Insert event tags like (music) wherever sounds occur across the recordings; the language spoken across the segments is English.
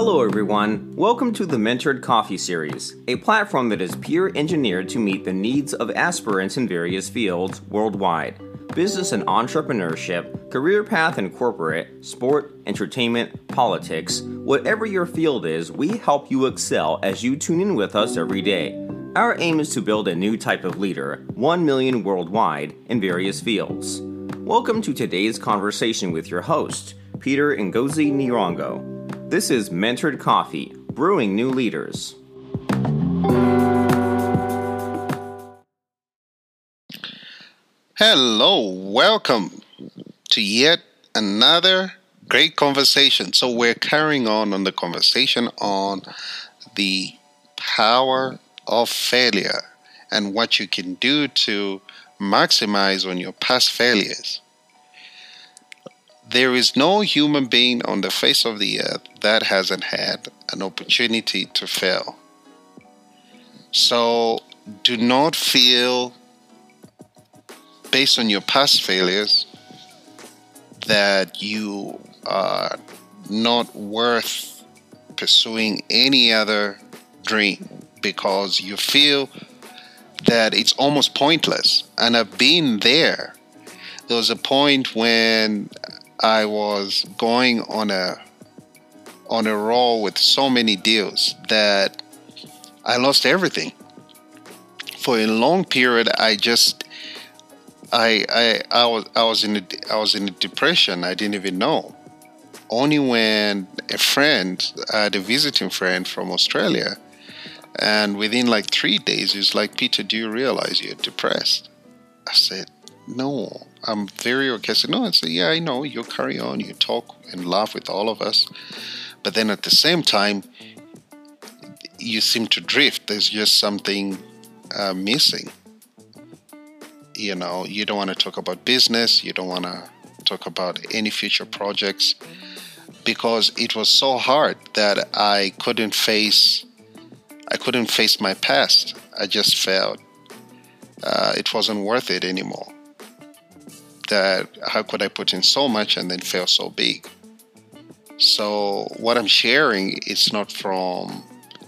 Hello, everyone. Welcome to the Mentored Coffee Series, a platform that is peer engineered to meet the needs of aspirants in various fields worldwide business and entrepreneurship, career path and corporate, sport, entertainment, politics. Whatever your field is, we help you excel as you tune in with us every day. Our aim is to build a new type of leader, 1 million worldwide, in various fields. Welcome to today's conversation with your host, Peter Ngozi Nirongo. This is Mentored Coffee, brewing new leaders. Hello, welcome to yet another great conversation. So, we're carrying on on the conversation on the power of failure and what you can do to maximize on your past failures. There is no human being on the face of the earth that hasn't had an opportunity to fail. So do not feel, based on your past failures, that you are not worth pursuing any other dream because you feel that it's almost pointless. And I've been there. There was a point when I was going on a on a roll with so many deals that I lost everything. For a long period, I just I I I was I was in a, I was in a depression. I didn't even know. Only when a friend, I had a visiting friend from Australia, and within like three days, he's like, Peter, do you realize you're depressed? I said, no, I'm very okay. Said, no, I said, yeah, I know. You carry on, you talk and laugh with all of us. But then at the same time, you seem to drift. There's just something uh, missing. You know, you don't want to talk about business, you don't want to talk about any future projects because it was so hard that I couldn't face I couldn't face my past. I just felt uh, it wasn't worth it anymore that how could I put in so much and then fail so big? So what I'm sharing is not from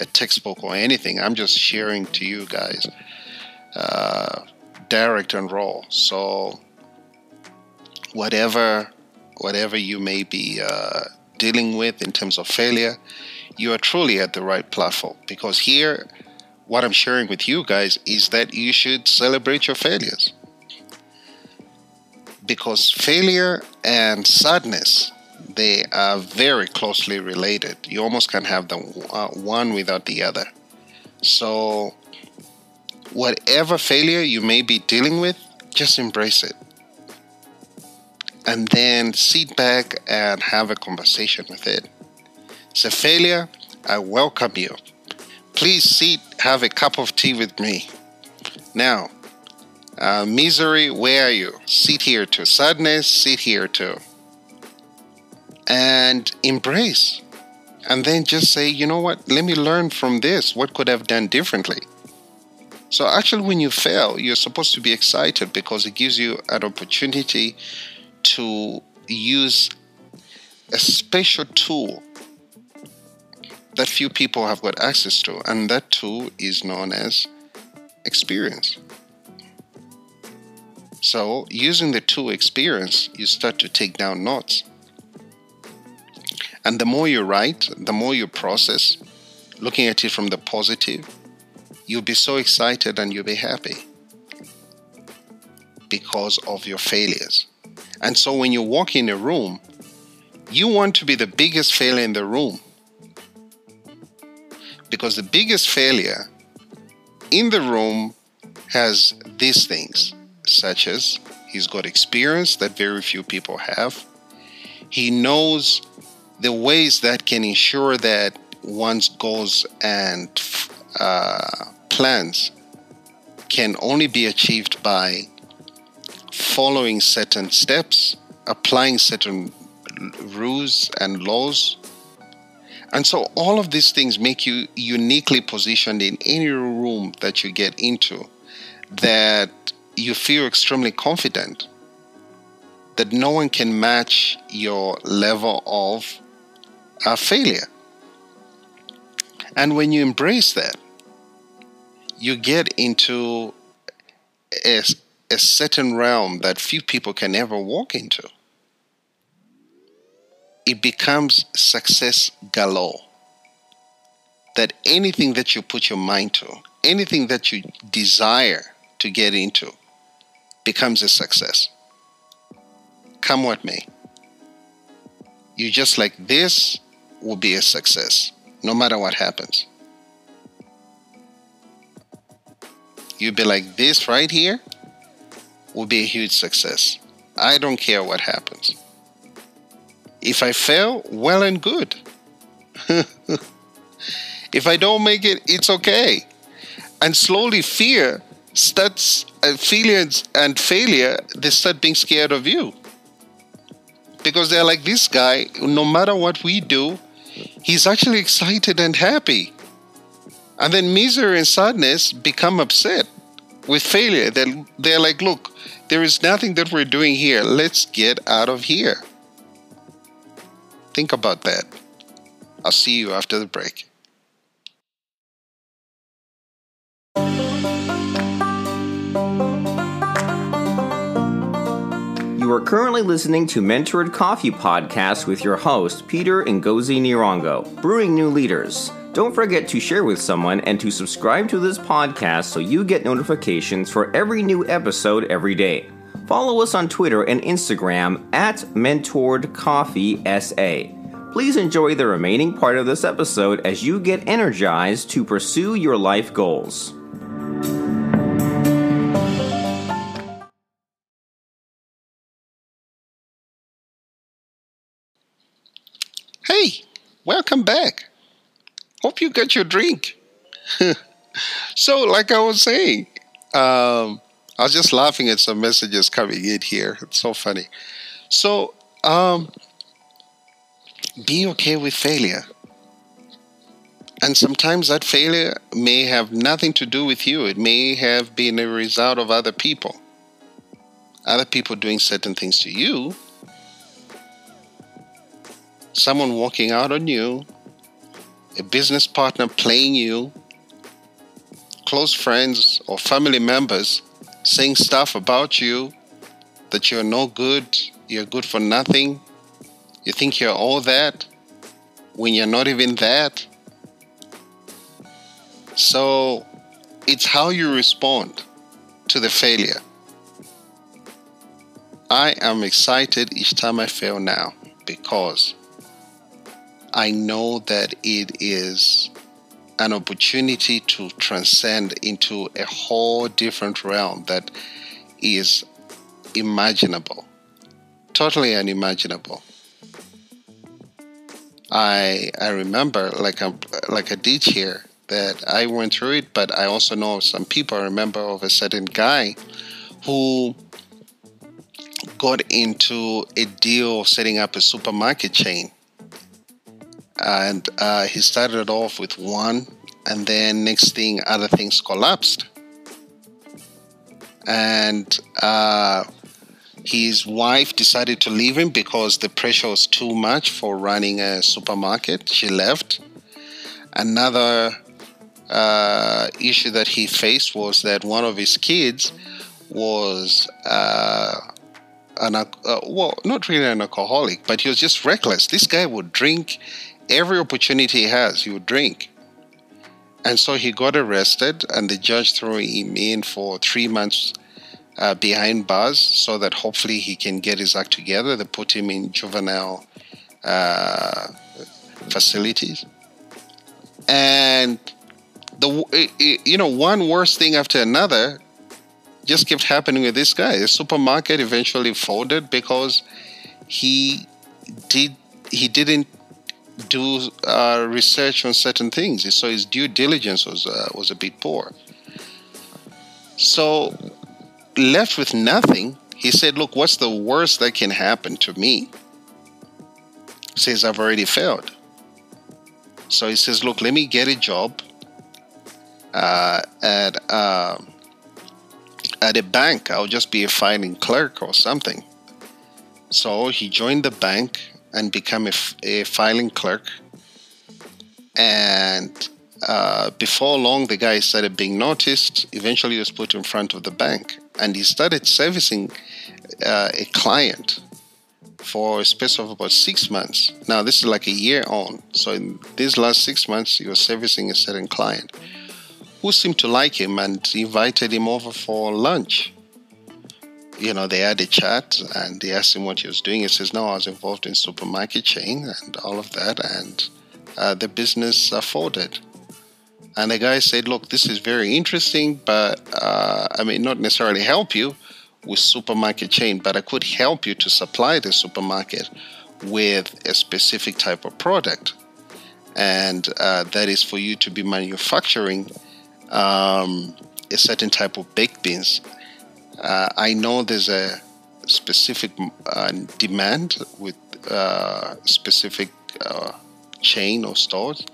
a textbook or anything. I'm just sharing to you guys, uh, direct and raw. So whatever whatever you may be uh, dealing with in terms of failure, you are truly at the right platform because here, what I'm sharing with you guys is that you should celebrate your failures because failure and sadness they are very closely related. You almost can't have the uh, one without the other. So, whatever failure you may be dealing with, just embrace it. And then sit back and have a conversation with it. It's a failure. I welcome you. Please sit, have a cup of tea with me. Now, uh, misery, where are you? Sit here too. Sadness, sit here too. And embrace. And then just say, you know what? Let me learn from this. What could I have done differently? So, actually, when you fail, you're supposed to be excited because it gives you an opportunity to use a special tool that few people have got access to. And that tool is known as experience. So, using the tool experience, you start to take down notes. And the more you write, the more you process, looking at it from the positive, you'll be so excited and you'll be happy because of your failures. And so, when you walk in a room, you want to be the biggest failure in the room. Because the biggest failure in the room has these things such as he's got experience that very few people have. He knows the ways that can ensure that one's goals and uh, plans can only be achieved by following certain steps, applying certain rules and laws. And so, all of these things make you uniquely positioned in any room that you get into that you feel extremely confident that no one can match your level of uh, failure And when you embrace that, you get into a, a certain realm that few people can ever walk into. It becomes success galore. That anything that you put your mind to, anything that you desire to get into, becomes a success. Come what may. You just like this will be a success, no matter what happens. You'll be like this right here will be a huge success. I don't care what happens. If I fail, well and good. (laughs) if I don't make it, it's okay. And slowly, fear starts, uh, feelings and failure, they start being scared of you. Because they're like, this guy, no matter what we do, he's actually excited and happy. And then misery and sadness become upset with failure. They're, they're like, look, there is nothing that we're doing here. Let's get out of here. Think about that. I'll see you after the break. You are currently listening to Mentored Coffee Podcast with your host, Peter Ngozi Nirongo, Brewing New Leaders. Don't forget to share with someone and to subscribe to this podcast so you get notifications for every new episode every day. Follow us on Twitter and Instagram at Mentored Coffee SA. Please enjoy the remaining part of this episode as you get energized to pursue your life goals. Hey, welcome back. Hope you got your drink. (laughs) so, like I was saying, um, I was just laughing at some messages coming in here. It's so funny. So, um, be okay with failure. And sometimes that failure may have nothing to do with you, it may have been a result of other people. Other people doing certain things to you, someone walking out on you, a business partner playing you, close friends or family members saying stuff about you that you're no good, you're good for nothing, you think you're all that when you're not even that. So it's how you respond to the failure. I am excited each time I fail now because I know that it is an opportunity to transcend into a whole different realm that is imaginable, totally unimaginable. I I remember like a like I did here that I went through it, but I also know some people. I remember of a certain guy who got into a deal of setting up a supermarket chain and uh, he started off with one and then next thing other things collapsed. And uh, his wife decided to leave him because the pressure was too much for running a supermarket. She left. Another uh, issue that he faced was that one of his kids was uh, an uh, well not really an alcoholic but he was just reckless. This guy would drink every opportunity he has, he would drink. And so he got arrested, and the judge threw him in for three months uh, behind bars so that hopefully he can get his act together. They put him in juvenile uh, facilities. And the you know one worse thing after another just kept happening with this guy. The supermarket eventually folded because he did he didn't do uh, research on certain things. So his due diligence was uh, was a bit poor. So left with nothing, he said, "Look, what's the worst that can happen to me?" Says, "I've already failed." So he says, "Look, let me get a job uh, at uh, at a bank. I'll just be a filing clerk or something." So he joined the bank and become a, a filing clerk. And uh, before long, the guy started being noticed. Eventually, he was put in front of the bank, and he started servicing uh, a client for a space of about six months. Now, this is like a year on. So, in these last six months, he was servicing a certain client who seemed to like him and invited him over for lunch. You know, they had a chat and they asked him what he was doing. He says, No, I was involved in supermarket chain and all of that, and uh, the business afforded. And the guy said, Look, this is very interesting, but uh, I mean, not necessarily help you with supermarket chain, but I could help you to supply the supermarket with a specific type of product. And uh, that is for you to be manufacturing um, a certain type of baked beans. Uh, I know there's a specific uh, demand with uh, specific uh, chain or stores.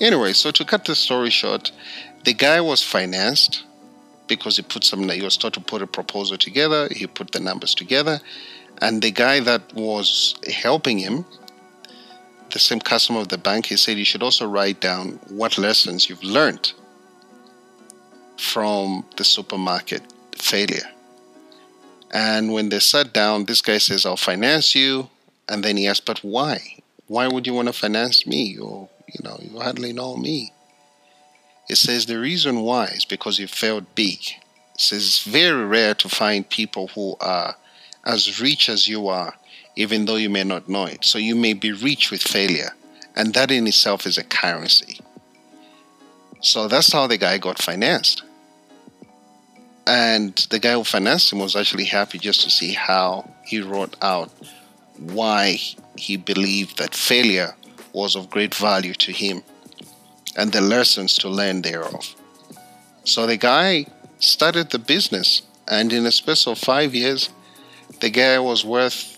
Anyway, so to cut the story short, the guy was financed because he put some he was taught to put a proposal together he put the numbers together and the guy that was helping him the same customer of the bank he said you should also write down what lessons you've learned from the supermarket failure and when they sat down this guy says i'll finance you and then he asked but why why would you want to finance me or you know you hardly know me it says the reason why is because you failed big. Says it's very rare to find people who are as rich as you are, even though you may not know it. So you may be rich with failure, and that in itself is a currency. So that's how the guy got financed. And the guy who financed him was actually happy just to see how he wrote out why he believed that failure was of great value to him and the lessons to learn thereof. So the guy started the business, and in a space of five years, the guy was worth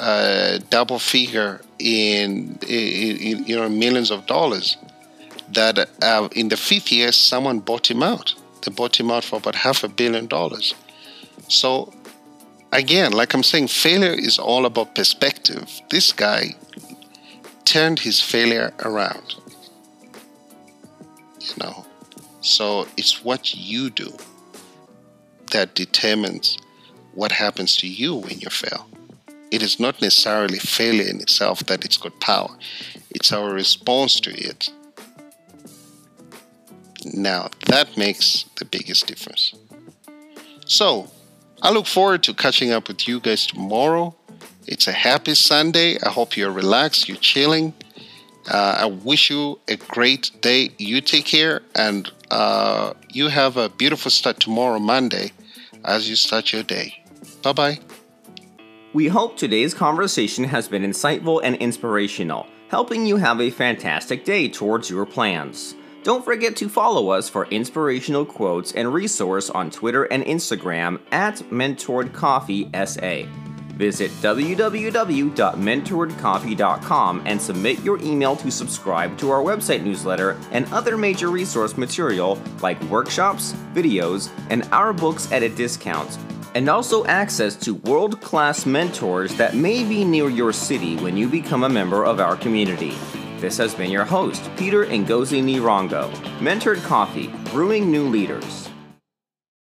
a double figure in, in, in you know millions of dollars. That uh, in the fifth year, someone bought him out. They bought him out for about half a billion dollars. So again, like I'm saying, failure is all about perspective. This guy turned his failure around you know. So it's what you do that determines what happens to you when you fail. It is not necessarily failure in itself that it's got power, it's our response to it. Now, that makes the biggest difference. So, I look forward to catching up with you guys tomorrow. It's a happy Sunday. I hope you're relaxed, you're chilling, uh, I wish you a great day. You take care, and uh, you have a beautiful start tomorrow, Monday, as you start your day. Bye bye. We hope today's conversation has been insightful and inspirational, helping you have a fantastic day towards your plans. Don't forget to follow us for inspirational quotes and resource on Twitter and Instagram at MentoredCoffeeSA. Visit www.mentoredcoffee.com and submit your email to subscribe to our website newsletter and other major resource material like workshops, videos, and our books at a discount. And also access to world class mentors that may be near your city when you become a member of our community. This has been your host, Peter Ngozi Nirongo, Mentored Coffee, Brewing New Leaders.